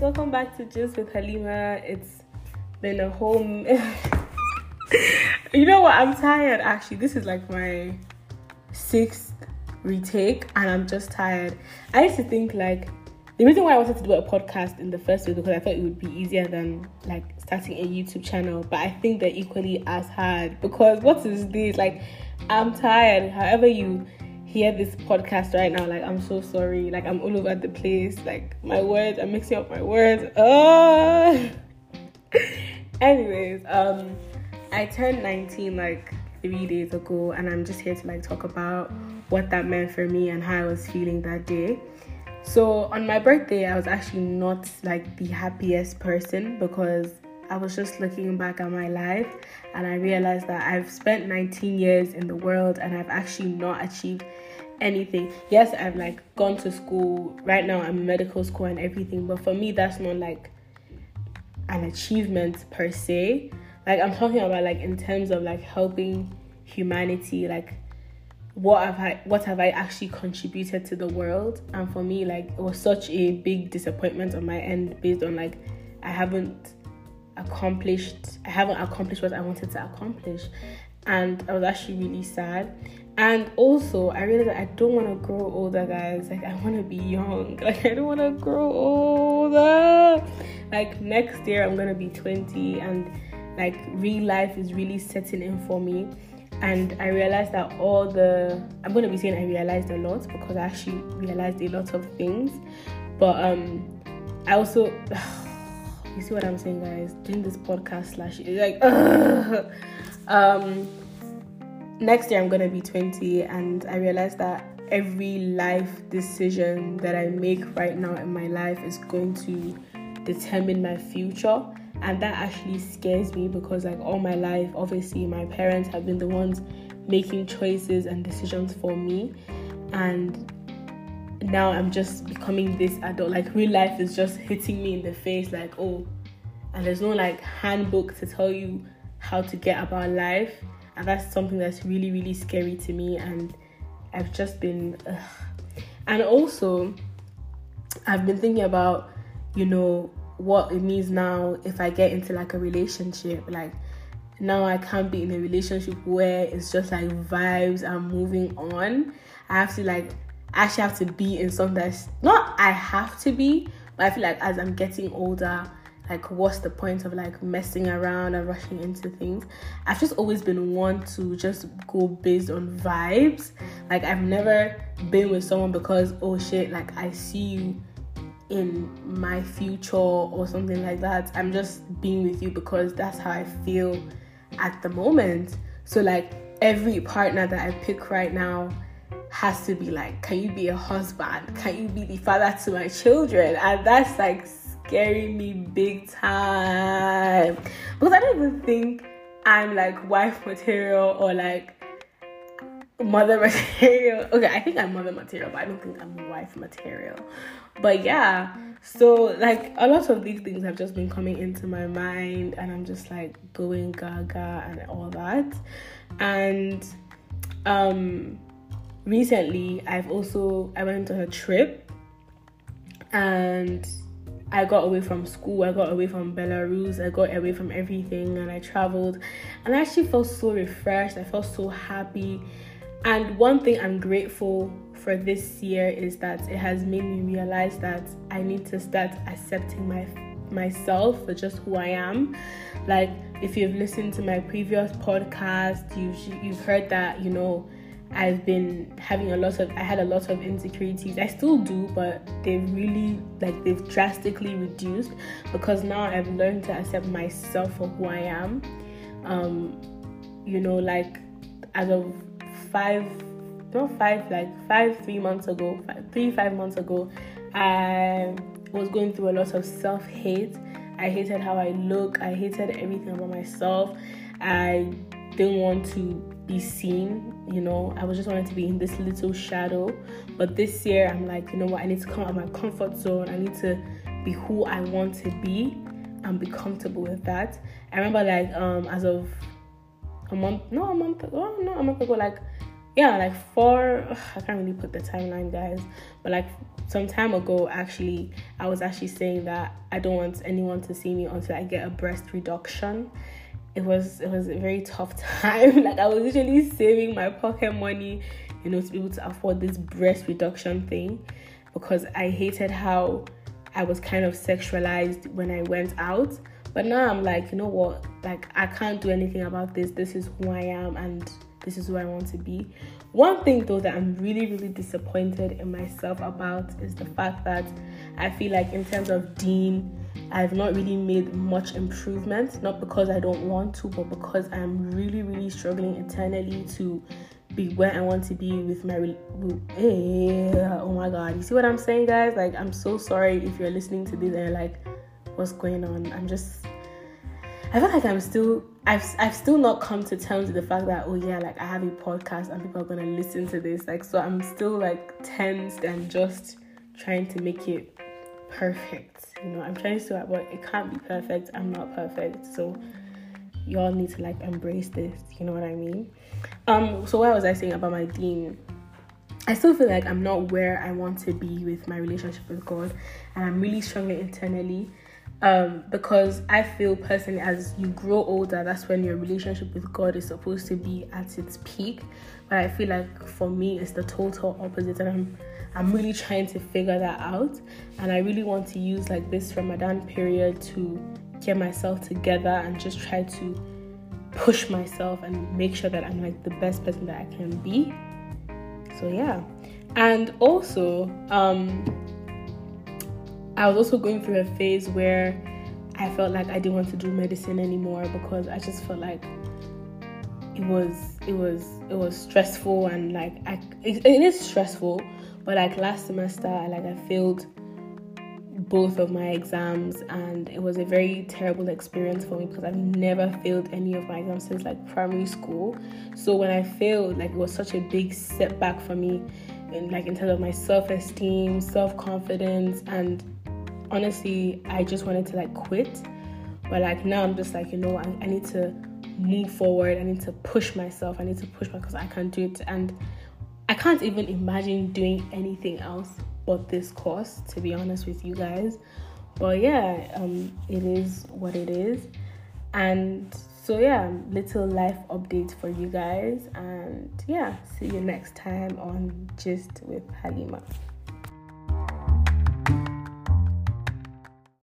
welcome back to Gist with Halima. It's been a whole. you know what? I'm tired. Actually, this is like my sixth retake, and I'm just tired. I used to think like the reason why I wanted to do a podcast in the first place because I thought it would be easier than like starting a YouTube channel, but I think they're equally as hard because what is this? Like, I'm tired. However, you hear this podcast right now, like I'm so sorry. Like I'm all over the place. Like my words, I'm mixing up my words. Uh. Anyways, um, I turned 19 like three days ago, and I'm just here to like talk about what that meant for me and how I was feeling that day. So on my birthday, I was actually not like the happiest person because I was just looking back at my life and I realized that I've spent 19 years in the world and I've actually not achieved anything. Yes, I've like gone to school. Right now I'm medical school and everything, but for me that's not like an achievement per se. Like I'm talking about like in terms of like helping humanity, like what have I what have I actually contributed to the world? And for me, like it was such a big disappointment on my end based on like I haven't accomplished I haven't accomplished what I wanted to accomplish. And I was actually really sad. And also I realized I don't want to grow older guys. Like I wanna be young. Like I don't wanna grow older. Like next year I'm gonna be 20 and like real life is really setting in for me and I realized that all the I'm gonna be saying I realized a lot because I actually realized a lot of things, but um, I also you see what I'm saying, guys. Doing this podcast slash like um, next year I'm gonna be 20, and I realized that every life decision that I make right now in my life is going to determine my future and that actually scares me because like all my life obviously my parents have been the ones making choices and decisions for me and now i'm just becoming this adult like real life is just hitting me in the face like oh and there's no like handbook to tell you how to get about life and that's something that's really really scary to me and i've just been ugh. and also i've been thinking about you know what it means now if I get into like a relationship. Like now I can't be in a relationship where it's just like vibes and moving on. I have to like actually have to be in something that's not I have to be, but I feel like as I'm getting older, like what's the point of like messing around and rushing into things i've just always been one to just go based on vibes like i've never been with someone because oh shit like i see you in my future or something like that. I'm just being with you because that's how I feel at the moment. So, like, every partner that I pick right now has to be like, can you be a husband? Can you be the father to my children? And that's like scaring me big time because I don't even think I'm like wife material or like mother material. Okay, I think I'm mother material, but I don't think I'm wife material. But yeah, so like a lot of these things have just been coming into my mind, and I'm just like going gaga and all that. And um, recently, I've also I went on a trip, and I got away from school, I got away from Belarus, I got away from everything, and I traveled, and I actually felt so refreshed. I felt so happy and one thing I'm grateful for this year is that it has made me realize that I need to start accepting my myself for just who I am. Like if you've listened to my previous podcast, you've you've heard that, you know, I've been having a lot of I had a lot of insecurities. I still do, but they've really like they've drastically reduced because now I've learned to accept myself for who I am. Um, you know, like as of five, not five, like five, three months ago, five, three, five months ago, I was going through a lot of self hate. I hated how I look, I hated everything about myself. I didn't want to be seen, you know, I was just wanting to be in this little shadow. But this year, I'm like, you know what, I need to come out of my comfort zone, I need to be who I want to be and be comfortable with that. I remember, like, um, as of a month, no, a month, oh, no, a month ago, like yeah, like four, I can't really put the timeline, guys, but like some time ago, actually, I was actually saying that I don't want anyone to see me until I get a breast reduction. It was it was a very tough time. like I was literally saving my pocket money, you know, to be able to afford this breast reduction thing, because I hated how I was kind of sexualized when I went out. But now I'm like, you know what? Like I can't do anything about this. This is who I am, and this is who I want to be. One thing though that I'm really, really disappointed in myself about is the fact that I feel like in terms of Deen, I've not really made much improvement. Not because I don't want to, but because I'm really, really struggling internally to be where I want to be with my. Hey, eh, oh my god, you see what I'm saying, guys? Like, I'm so sorry if you're listening to this and you're like, what's going on? I'm just I feel like I'm still I've I've still not come to terms with the fact that oh yeah like I have a podcast and people are gonna listen to this like so I'm still like tensed and just trying to make it perfect. You know I'm trying to but it can't be perfect. I'm not perfect. So y'all need to like embrace this. You know what I mean? Um so what was I saying about my deen? I still feel like I'm not where I want to be with my relationship with God. And I'm really struggling internally um, because I feel personally, as you grow older, that's when your relationship with God is supposed to be at its peak. But I feel like for me, it's the total opposite, and I'm I'm really trying to figure that out. And I really want to use like this Ramadan period to get myself together and just try to push myself and make sure that I'm like the best person that I can be. So yeah, and also um I was also going through a phase where I felt like I didn't want to do medicine anymore because I just felt like it was it was it was stressful and like I it, it is stressful but like last semester I like I failed both of my exams and it was a very terrible experience for me because I've never failed any of my exams since like primary school. So when I failed, like it was such a big setback for me in like in terms of my self-esteem, self-confidence and honestly, I just wanted to like quit. But like now, I'm just like, you know, I, I need to move forward. I need to push myself. I need to push because I can't do it. And I can't even imagine doing anything else but this course, to be honest with you guys. But yeah, um, it is what it is. And so yeah, little life update for you guys. And yeah, see you next time on Gist with Halima.